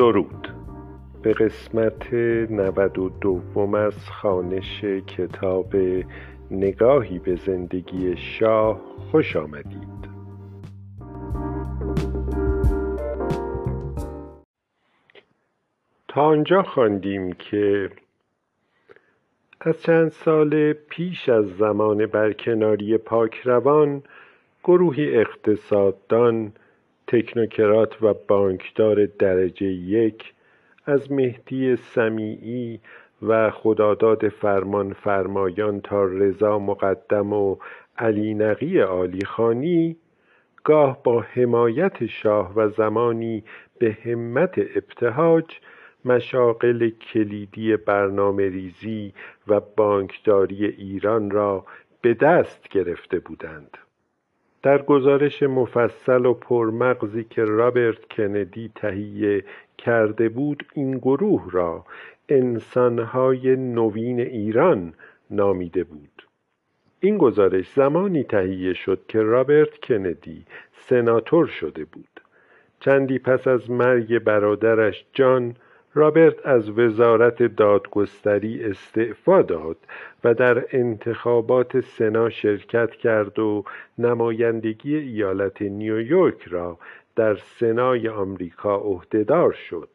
درود به قسمت نود و دوم از خانش کتاب نگاهی به زندگی شاه خوش آمدید. تا آنجا خواندیم که از چند سال پیش از زمان برکناری پاکروان گروهی اقتصاددان تکنوکرات و بانکدار درجه یک از مهدی سمیعی و خداداد فرمان فرمایان تا رضا مقدم و علی نقی عالی خانی گاه با حمایت شاه و زمانی به همت ابتهاج مشاغل کلیدی برنامه ریزی و بانکداری ایران را به دست گرفته بودند. در گزارش مفصل و پرمغزی که رابرت کندی تهیه کرده بود این گروه را انسانهای نوین ایران نامیده بود. این گزارش زمانی تهیه شد که رابرت کندی سناتور شده بود. چندی پس از مرگ برادرش جان رابرت از وزارت دادگستری استعفا داد و در انتخابات سنا شرکت کرد و نمایندگی ایالت نیویورک را در سنای آمریکا عهدهدار شد.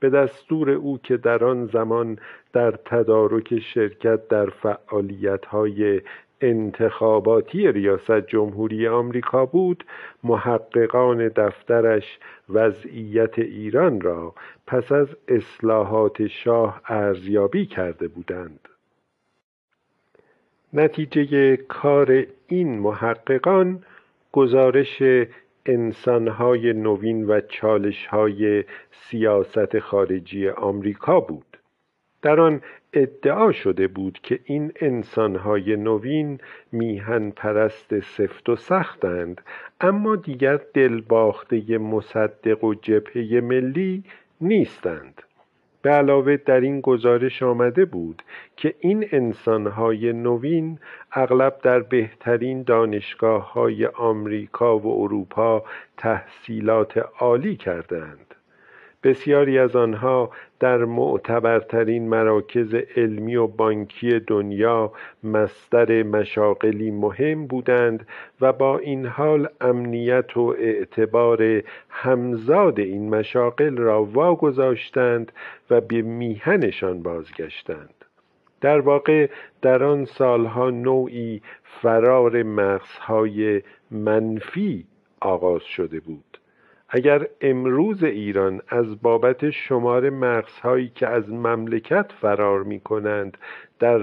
به دستور او که در آن زمان در تدارک شرکت در فعالیت‌های انتخاباتی ریاست جمهوری آمریکا بود محققان دفترش وضعیت ایران را پس از اصلاحات شاه ارزیابی کرده بودند. نتیجه کار این محققان گزارش انسانهای نوین و چالشهای سیاست خارجی آمریکا بود. در آن ادعا شده بود که این انسانهای نوین میهن پرست سفت و سختند اما دیگر دلباخته مصدق و جبهه ملی نیستند. به علاوه در این گزارش آمده بود که این انسانهای نوین اغلب در بهترین دانشگاه های آمریکا و اروپا تحصیلات عالی کردند بسیاری از آنها در معتبرترین مراکز علمی و بانکی دنیا مستر مشاغلی مهم بودند و با این حال امنیت و اعتبار همزاد این مشاغل را واگذاشتند و به میهنشان بازگشتند. در واقع در آن سالها نوعی فرار مغزهای منفی آغاز شده بود. اگر امروز ایران از بابت شمار مغزهایی که از مملکت فرار می کنند در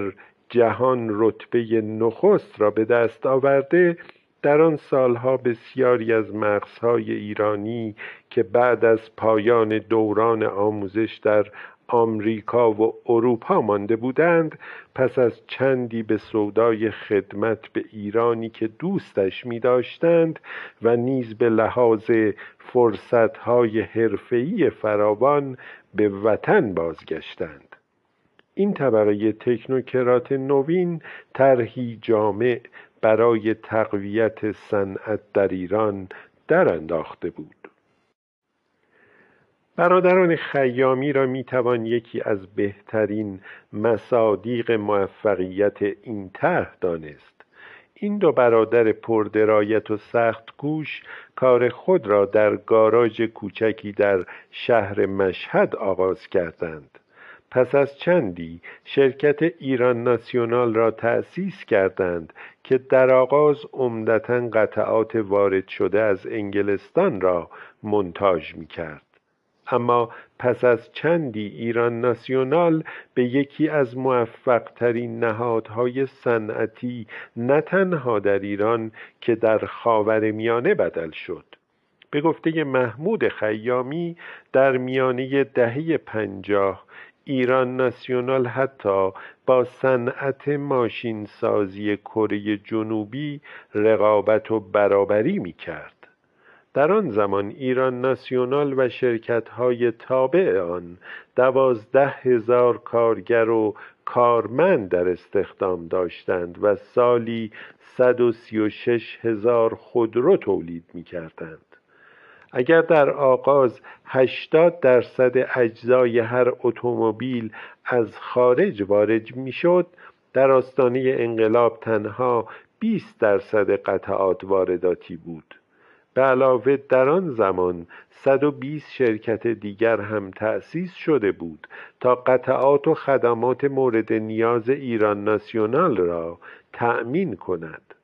جهان رتبه نخست را به دست آورده در آن سالها بسیاری از مغزهای ایرانی که بعد از پایان دوران آموزش در آمریکا و اروپا مانده بودند پس از چندی به سودای خدمت به ایرانی که دوستش می داشتند و نیز به لحاظ فرصتهای حرفه‌ای فراوان به وطن بازگشتند. این طبقه تکنوکرات نوین طرحی جامع برای تقویت صنعت در ایران در انداخته بود. برادران خیامی را می‌توان یکی از بهترین مصادیق موفقیت این طرح دانست این دو برادر پردرایت و سخت کوش کار خود را در گاراژ کوچکی در شهر مشهد آغاز کردند پس از چندی شرکت ایران ناسیونال را تأسیس کردند که در آغاز عمدتا قطعات وارد شده از انگلستان را منتاج می کرد. اما پس از چندی ایران ناسیونال به یکی از موفقترین نهادهای صنعتی نه تنها در ایران که در خاور میانه بدل شد. به گفته محمود خیامی در میانه دهه پنجاه ایران ناسیونال حتی با صنعت ماشین سازی کره جنوبی رقابت و برابری می کرد در آن زمان ایران ناسیونال و شرکت‌های تابع آن دوازده هزار کارگر و کارمند در استخدام داشتند و سالی 136 هزار خودرو تولید می کردند. اگر در آغاز 80 درصد اجزای هر اتومبیل از خارج وارد می‌شد در آستانه انقلاب تنها 20 درصد قطعات وارداتی بود به علاوه در آن زمان 120 شرکت دیگر هم تأسیس شده بود تا قطعات و خدمات مورد نیاز ایران ناسیونال را تأمین کند.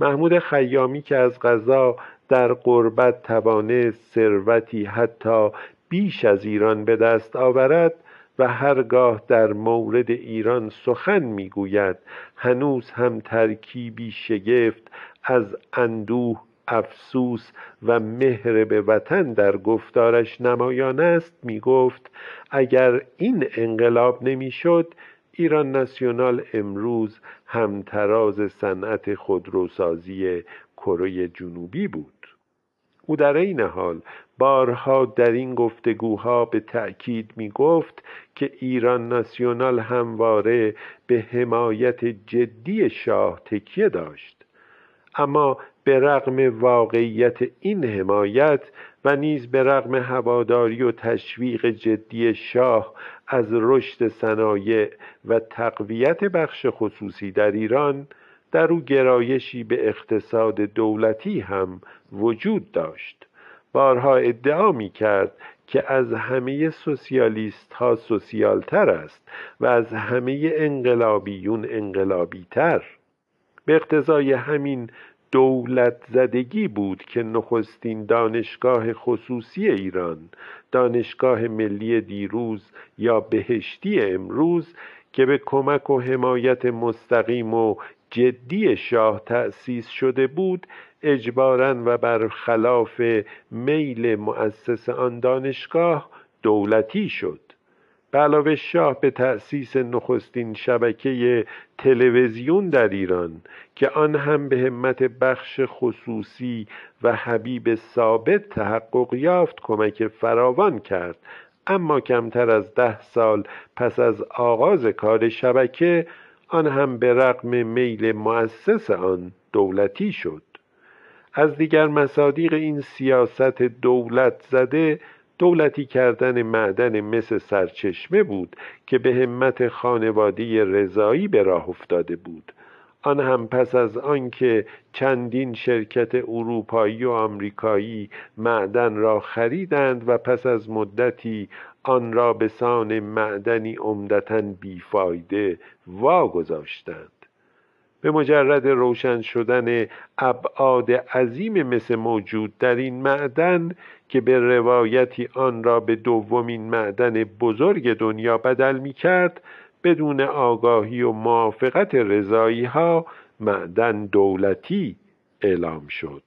محمود خیامی که از غذا در قربت توانست ثروتی حتی بیش از ایران به دست آورد و هرگاه در مورد ایران سخن می‌گوید هنوز هم ترکیبی شگفت از اندوه افسوس و مهر به وطن در گفتارش نمایان است می گفت اگر این انقلاب نمی‌شد ایران ناسیونال امروز همتراز صنعت خودروسازی کره جنوبی بود. او در این حال بارها در این گفتگوها به تأکید می گفت که ایران ناسیونال همواره به حمایت جدی شاه تکیه داشت. اما به رغم واقعیت این حمایت و نیز به رغم هواداری و تشویق جدی شاه از رشد صنایع و تقویت بخش خصوصی در ایران در او گرایشی به اقتصاد دولتی هم وجود داشت. بارها ادعا می کرد که از همه سوسیالیست ها سوسیالتر است و از همه انقلابیون انقلابی تر به اقتضای همین دولت زدگی بود که نخستین دانشگاه خصوصی ایران دانشگاه ملی دیروز یا بهشتی امروز که به کمک و حمایت مستقیم و جدی شاه تأسیس شده بود اجبارا و برخلاف میل مؤسس آن دانشگاه دولتی شد. به علاوه شاه به تأسیس نخستین شبکه تلویزیون در ایران که آن هم به همت بخش خصوصی و حبیب ثابت تحقق یافت کمک فراوان کرد. اما کمتر از ده سال پس از آغاز کار شبکه آن هم به رغم میل مؤسس آن دولتی شد. از دیگر مصادیق این سیاست دولت زده دولتی کردن معدن مس سرچشمه بود که به همت خانواده رضایی به راه افتاده بود. آن هم پس از آنکه چندین شرکت اروپایی و آمریکایی معدن را خریدند و پس از مدتی آن را به سان معدنی عمدتا بیفایده واگذاشتند. به مجرد روشن شدن ابعاد عظیم مثل موجود در این معدن که به روایتی آن را به دومین معدن بزرگ دنیا بدل می کرد بدون آگاهی و موافقت رضایی ها معدن دولتی اعلام شد.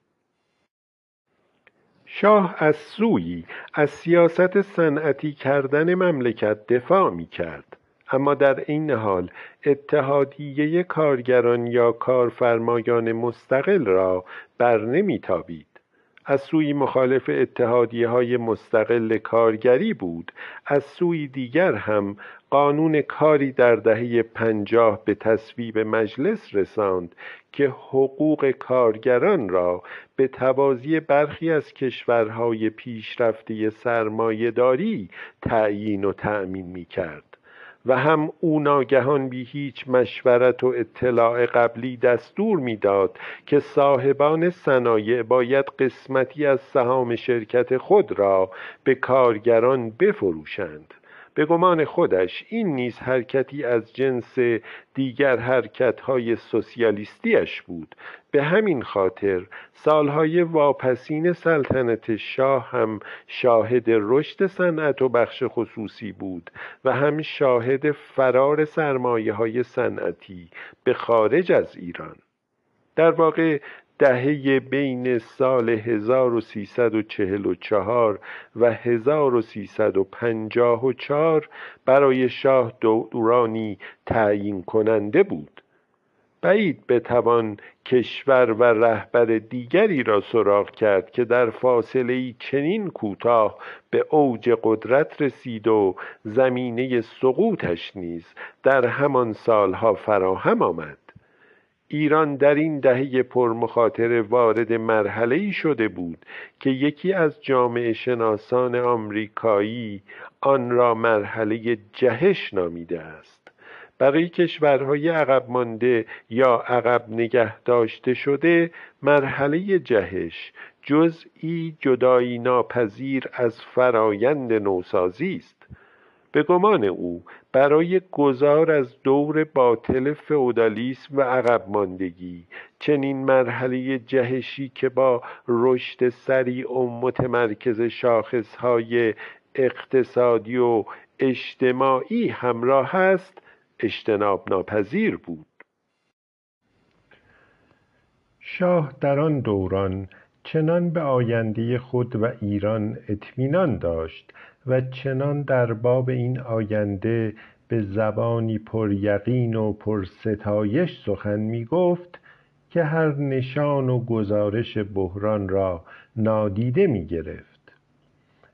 شاه از سوی از سیاست صنعتی کردن مملکت دفاع می کرد اما در این حال اتحادیه کارگران یا کارفرمایان مستقل را بر نمیتابید. از سوی مخالف اتحادیه های مستقل کارگری بود از سوی دیگر هم قانون کاری در دهه پنجاه به تصویب مجلس رساند که حقوق کارگران را به توازی برخی از کشورهای پیشرفته سرمایهداری تعیین و تأمین می کرد و هم او ناگهان بی هیچ مشورت و اطلاع قبلی دستور می‌داد که صاحبان صنایع باید قسمتی از سهام شرکت خود را به کارگران بفروشند. به گمان خودش این نیز حرکتی از جنس دیگر حرکتهای سوسیالیستیش بود. به همین خاطر سالهای واپسین سلطنت شاه هم شاهد رشد صنعت و بخش خصوصی بود و هم شاهد فرار سرمایه های صنعتی به خارج از ایران. در واقع دهه بین سال 1344 و 1354 برای شاه دورانی تعیین کننده بود. بعید بتوان کشور و رهبر دیگری را سراغ کرد که در فاصله چنین کوتاه به اوج قدرت رسید و زمینه سقوطش نیز در همان سالها فراهم آمد. ایران در این دهه پرمخاطره وارد مرحله شده بود که یکی از جامعه شناسان آمریکایی آن را مرحله جهش نامیده است. برای کشورهای عقب مانده یا عقب نگه داشته شده مرحله جهش جزئی جدایی ناپذیر از فرایند نوسازی است. به گمان او برای گذار از دور باطل فئودالیسم و عقب ماندگی چنین مرحله جهشی که با رشد سریع و متمرکز شاخصهای اقتصادی و اجتماعی همراه است اجتناب ناپذیر بود. شاه در آن دوران چنان به آینده خود و ایران اطمینان داشت و چنان در باب این آینده به زبانی پریقین و پرستایش سخن می گفت که هر نشان و گزارش بحران را نادیده می گرفت.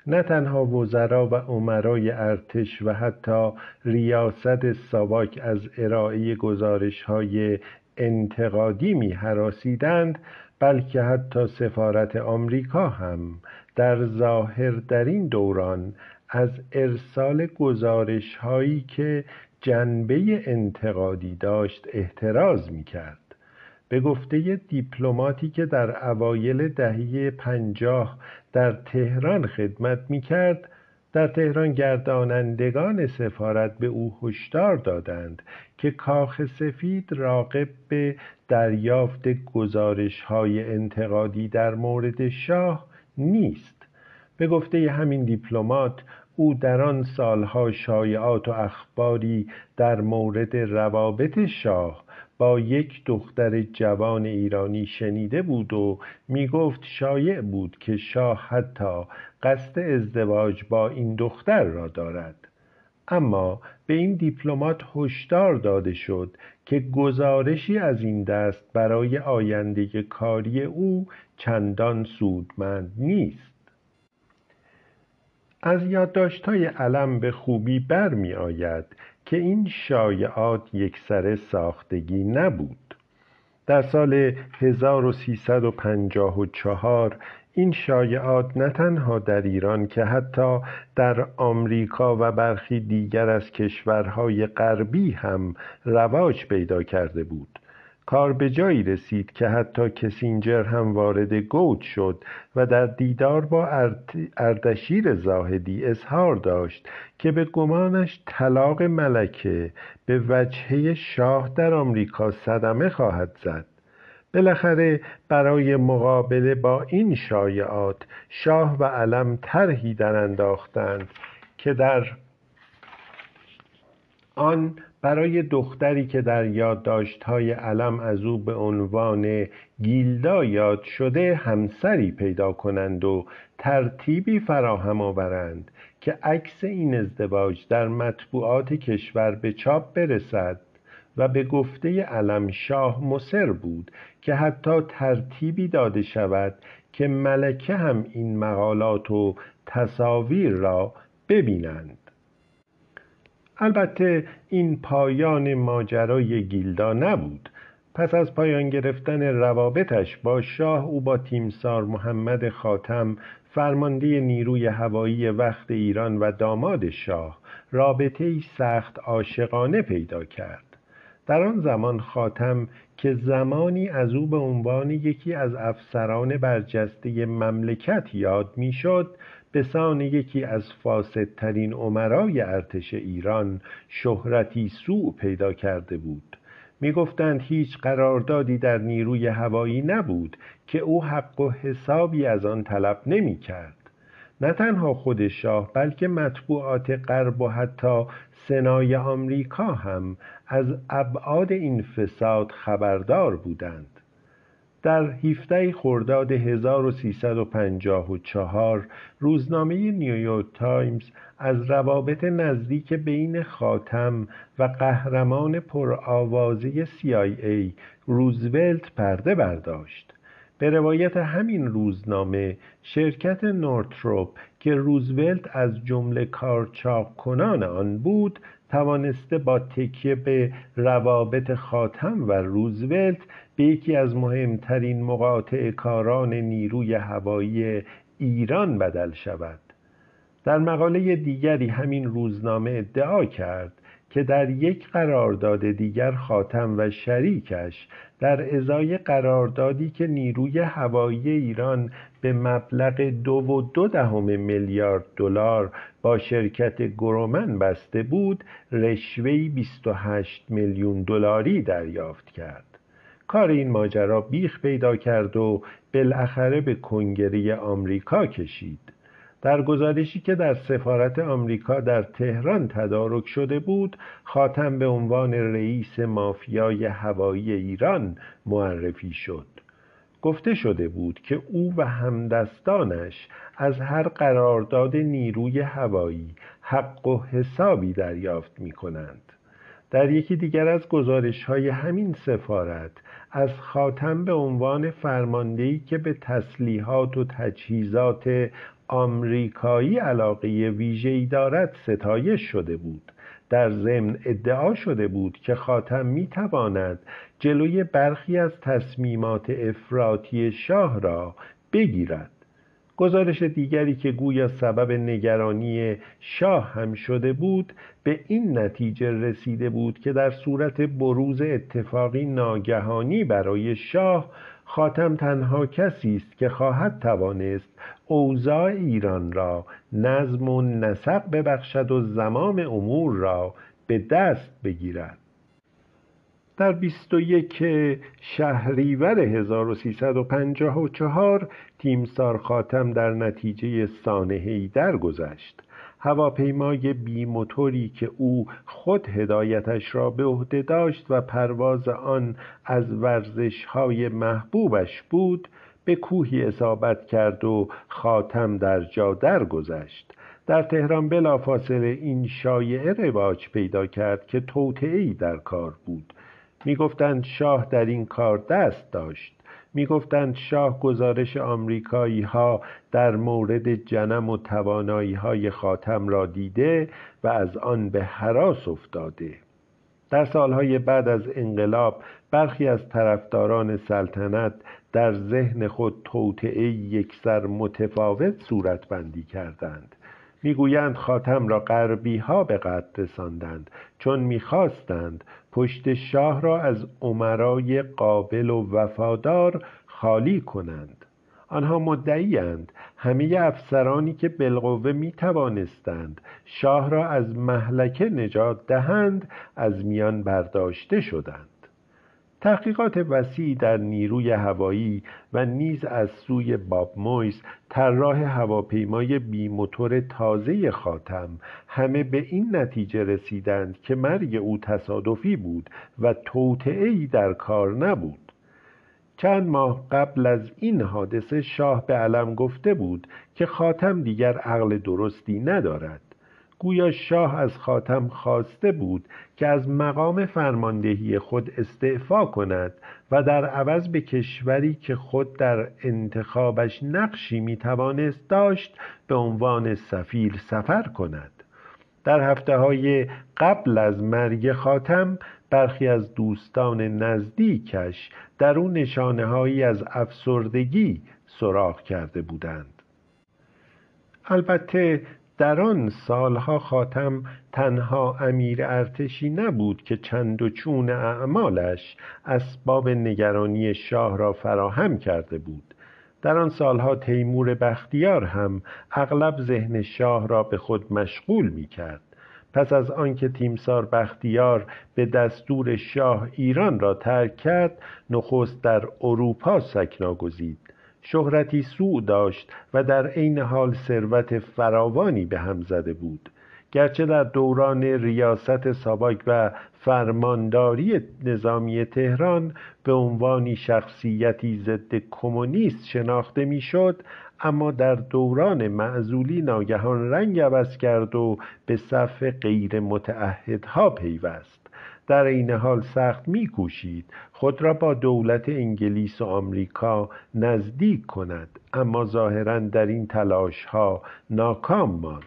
نه تنها وزرا و عمرای ارتش و حتی ریاست ساواک از ارائه گزارش های انتقادی می حراسیدند بلکه حتی سفارت آمریکا هم در ظاهر در این دوران از ارسال گزارش هایی که جنبه انتقادی داشت احتراز می کرد به گفته دیپلماتی که در اوایل دهه پنجاه در تهران خدمت می کرد در تهران گردانندگان سفارت به او هشدار دادند که کاخ سفید راقب به دریافت گزارش های انتقادی در مورد شاه نیست. به گفته همین دیپلمات او در آن سالها شایعات و اخباری در مورد روابط شاه با یک دختر جوان ایرانی شنیده بود و می گفت شایع بود که شاه حتی قصد ازدواج با این دختر را دارد. اما به این دیپلمات هشدار داده شد که گزارشی از این دست برای آینده کاری او چندان سودمند نیست. از یادداشت‌های علم به خوبی برمی آید که این شایعات یکسره ساختگی نبود. در سال 1354 این شایعات نه تنها در ایران که حتی در آمریکا و برخی دیگر از کشورهای غربی هم رواج پیدا کرده بود کار به جایی رسید که حتی کسینجر هم وارد گوت شد و در دیدار با اردشیر زاهدی اظهار داشت که به گمانش طلاق ملکه به وجهه شاه در آمریکا صدمه خواهد زد. بالاخره برای مقابله با این شایعات شاه و علم طرحی انداختند که در آن برای دختری که در یادداشت‌های علم از او به عنوان گیلدا یاد شده همسری پیدا کنند و ترتیبی فراهم آورند که عکس این ازدواج در مطبوعات کشور به چاپ برسد و به گفته علم شاه مصر بود که حتی ترتیبی داده شود که ملکه هم این مقالات و تصاویر را ببینند. البته این پایان ماجرای گیلدا نبود. پس از پایان گرفتن روابطش با شاه او با تیمسار محمد خاتم فرمانده نیروی هوایی وقت ایران و داماد شاه رابطه ای سخت عاشقانه پیدا کرد. در آن زمان خاتم که زمانی از او به عنوان یکی از افسران برجسته مملکت یاد می‌شد به سان یکی از فاسدترین عمرای ارتش ایران شهرتی سوء پیدا کرده بود. می‌گفتند هیچ قراردادی در نیروی هوایی نبود که او حق و حسابی از آن طلب نمی کرد نه تنها خود شاه بلکه مطبوعات غرب و حتی سنای آمریکا هم از ابعاد این فساد خبردار بودند. در 17 خرداد 1354 روزنامه نیویورک تایمز از روابط نزدیک بین خاتم و قهرمان پرآوازه CIA روزولت پرده برداشت. به روایت همین روزنامه شرکت نورتروپ که روزولت از جمله کارچاق کنان آن بود توانسته با تکیه به روابط خاتم و روزولت به یکی از مهمترین مقاطع کاران نیروی هوایی ایران بدل شود. در مقاله دیگری همین روزنامه ادعا کرد که در یک قرارداد دیگر خاتم و شریکش در ازای قراردادی که نیروی هوایی ایران به مبلغ دو و دو دهم میلیارد دلار با شرکت گرومن بسته بود رشوهی 28 میلیون دلاری دریافت کرد. کار این ماجرا بیخ پیدا کرد و بالاخره به کنگره آمریکا کشید در گزارشی که در سفارت آمریکا در تهران تدارک شده بود خاتم به عنوان رئیس مافیای هوایی ایران معرفی شد گفته شده بود که او و همدستانش از هر قرارداد نیروی هوایی حق و حسابی دریافت می کنند. در یکی دیگر از گزارش های همین سفارت از خاتم به عنوان فرماندهی که به تسلیحات و تجهیزات آمریکایی علاقه ویژه‌ای دارد ستایش شده بود. در ضمن ادعا شده بود که خاتم می‌تواند جلوی برخی از تصمیمات افراطی شاه را بگیرد. گزارش دیگری که گویا سبب نگرانی شاه هم شده بود به این نتیجه رسیده بود که در صورت بروز اتفاقی ناگهانی برای شاه خاتم تنها کسی است که خواهد توانست اوضاع ایران را نظم و نسق ببخشد و زمام امور را به دست بگیرد. در 21 شهریور 1354 تیمسار خاتم در نتیجه سانحه‌ای درگذشت. هواپیمای بیموتوری که او خود هدایتش را به عهده داشت و پرواز آن از ورزشهای محبوبش بود به کوهی اصابت کرد و خاتم در جا درگذشت. در تهران بلافاصله این شایعه رواج پیدا کرد که توطئهای در کار بود. می‌گفتند شاه در این کار دست داشت. می‌گفتند شاه گزارش آمریکایی ها در مورد جنم و توانایی های خاتم را دیده و از آن به حراس افتاده. در سالهای بعد از انقلاب برخی از طرفداران سلطنت در ذهن خود توطعه یکسر متفاوت صورت بندی کردند. می‌گویند خاتم را غربی ها به قتل رساندند چون می‌خواستند پشت شاه را از عمرای قابل و وفادار خالی کنند. آنها مدعیند همه افسرانی که بالقوه می توانستند شاه را از محلکه نجات دهند از میان برداشته شدند. تحقیقات وسیعی در نیروی هوایی و نیز از سوی باب مویس طراح هواپیمای بیموتور تازه خاتم همه به این نتیجه رسیدند که مرگ او تصادفی بود و توطعهای در کار نبود. چند ماه قبل از این حادثه شاه به علم گفته بود که خاتم دیگر عقل درستی ندارد. گویا شاه از خاتم خواسته بود که از مقام فرماندهی خود استعفا کند و در عوض به کشوری که خود در انتخابش نقشی می‌توانست داشت به عنوان سفیر سفر کند. در هفته های قبل از مرگ خاتم برخی از دوستان نزدیکش در او نشانه هایی از افسردگی سراغ کرده بودند. البته در آن سالها خاتم تنها امیر ارتشی نبود که چند و چون اعمالش اسباب نگرانی شاه را فراهم کرده بود. در آن سالها تیمور بختیار هم اغلب ذهن شاه را به خود مشغول می کرد پس از آنکه تیمسار بختیار به دستور شاه ایران را ترک کرد نخست در اروپا سکنا گزید شهرتی سوء داشت و در عین حال ثروت فراوانی به هم زده بود. گرچه در دوران ریاست ساواک و فرمانداری نظامی تهران به عنوانی شخصیتی ضد کمونیست شناخته می‌شد اما در دوران معزولی ناگهان رنگ عوض کرد و به صف غیر متعهدها پیوست. در این حال سخت میکوشید. خود را با دولت انگلیس و آمریکا نزدیک کند اما ظاهرا در این تلاش ها ناکام ماند.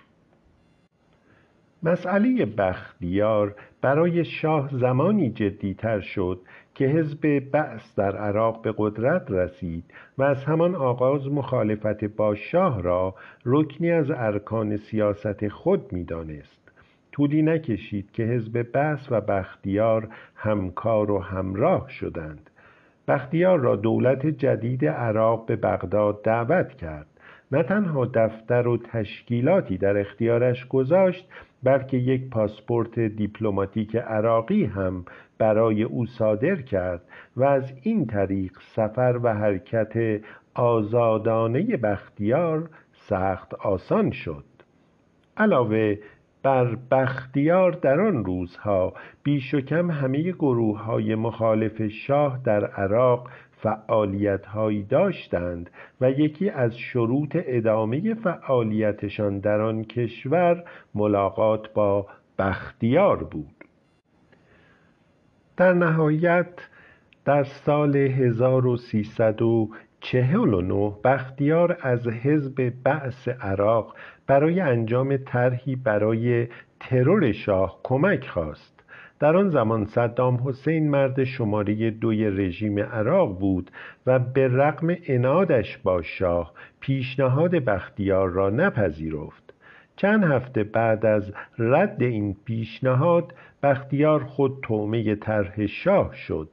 مسئله بختیار برای شاه زمانی جدیتر شد که حزب بعث در عراق به قدرت رسید و از همان آغاز مخالفت با شاه را رکنی از ارکان سیاست خود می‌دانست. طولی نکشید که حزب بعث و بختیار همکار و همراه شدند. بختیار را دولت جدید عراق به بغداد دعوت کرد. نه تنها دفتر و تشکیلاتی در اختیارش گذاشت بلکه یک پاسپورت دیپلماتیک عراقی هم برای او صادر کرد و از این طریق سفر و حرکت آزادانه بختیار سخت آسان شد. علاوه بر بختیار در آن روزها بیش و کم همه گروه های مخالف شاه در عراق فعالیت هایی داشتند و یکی از شروط ادامه فعالیتشان در آن کشور ملاقات با بختیار بود. در نهایت در سال 1349 بختیار از حزب بعث عراق برای انجام طرحی برای ترور شاه کمک خواست. در آن زمان صدام حسین مرد شماره دوی رژیم عراق بود و به رغم انادش با شاه پیشنهاد بختیار را نپذیرفت. چند هفته بعد از رد این پیشنهاد بختیار خود تومه طرح شاه شد.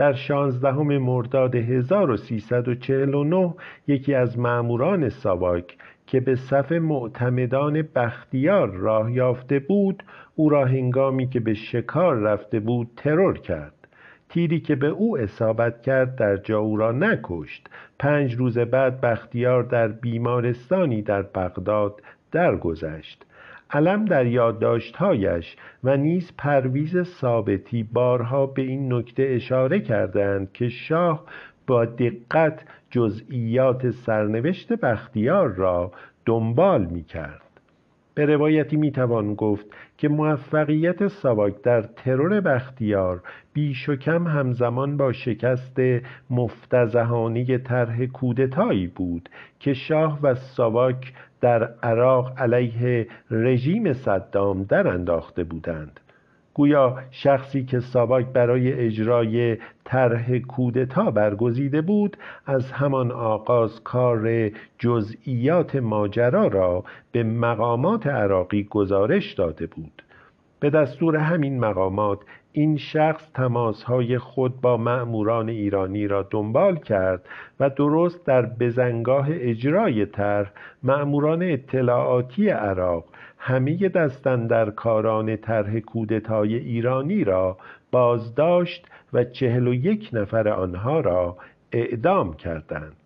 در شانزدهم مرداد 1349 یکی از ماموران ساواک که به صف معتمدان بختیار راه یافته بود او را هنگامی که به شکار رفته بود ترور کرد. تیری که به او اصابت کرد در جا او را نکشت. پنج روز بعد بختیار در بیمارستانی در بغداد درگذشت. علم در یادداشتهایش و نیز پرویز ثابتی بارها به این نکته اشاره کردند که شاه با دقت جزئیات سرنوشت بختیار را دنبال می کرد. به روایتی می توان گفت که موفقیت ساواک در ترور بختیار بیش و کم همزمان با شکست مفتزهانی طرح کودتایی بود که شاه و ساواک در عراق علیه رژیم صدام در انداخته بودند. گویا شخصی که ساواک برای اجرای طرح کودتا برگزیده بود از همان آغاز کار جزئیات ماجرا را به مقامات عراقی گزارش داده بود. به دستور همین مقامات این شخص تماسهای خود با مأموران ایرانی را دنبال کرد و درست در بزنگاه اجرای طرح مأموران اطلاعاتی عراق همه کاران طرح کودتای ایرانی را بازداشت و چهل و یک نفر آنها را اعدام کردند.